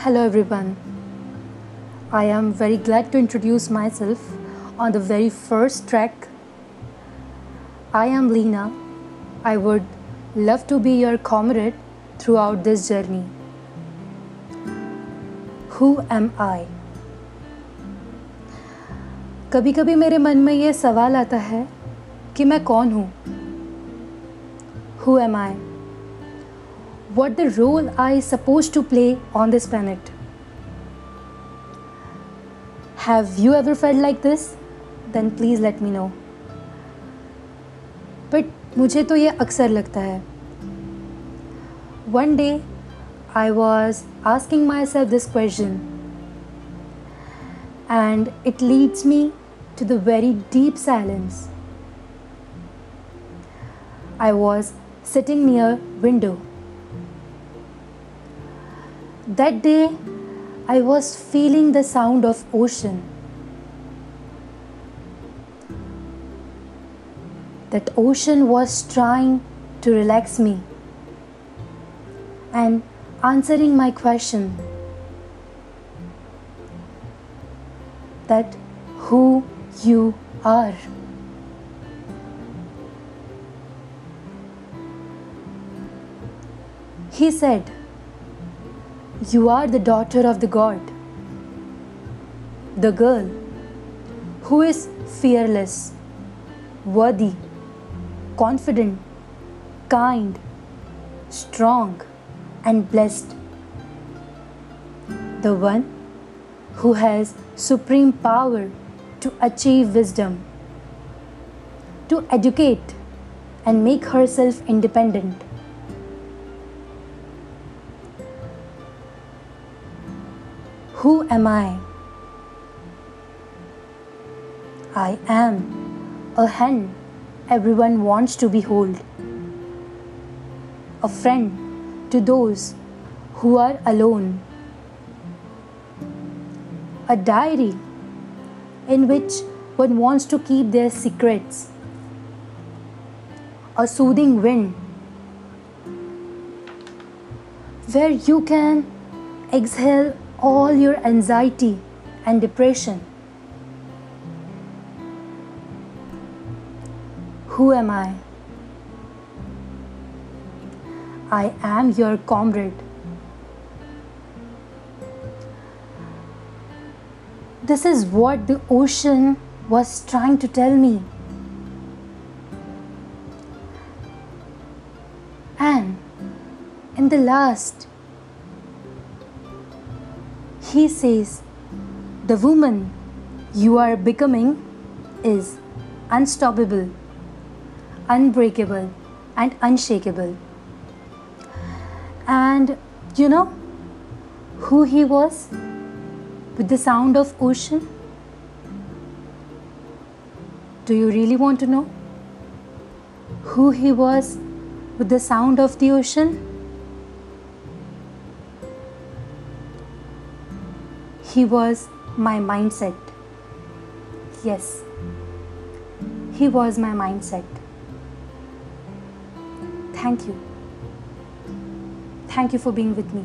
Hello, everyone. I am very glad to introduce myself on the very first track. I am Leena. I would love to be your comrade throughout this journey. Who am I? कभी कभी मेरे मन में ये सवाल आता है कि मैं कौन हूँ who am I what the role I supposed to play on this planet. Have you ever felt like this? Then please let me know. But मुझे तो ये अक्सर लगता है One day I was asking myself this question and it leads me to the very deep silence. I was sitting near window that day, I was feeling the sound of ocean. That ocean was trying to relax me and answering my question that who you are. He said, you are the daughter of the God, the girl who is fearless, worthy, confident, kind, strong, and blessed. The one who has supreme power to achieve wisdom, to educate and make herself independent Who am I? I am a hen everyone wants to behold, a friend to those who are alone, a diary in which one wants to keep their secrets, a soothing wind where you can exhale all your anxiety and depression. Who am I? I am your comrade. This is what the ocean was trying to tell me. And in the last he says, The woman you are becoming is unstoppable, unbreakable, and unshakable. And you know who he was with the sound of ocean? Do you really want to know who he was with the sound of the ocean? He was my mindset. Yes, he was my mindset. Thank you. Thank you for being with me.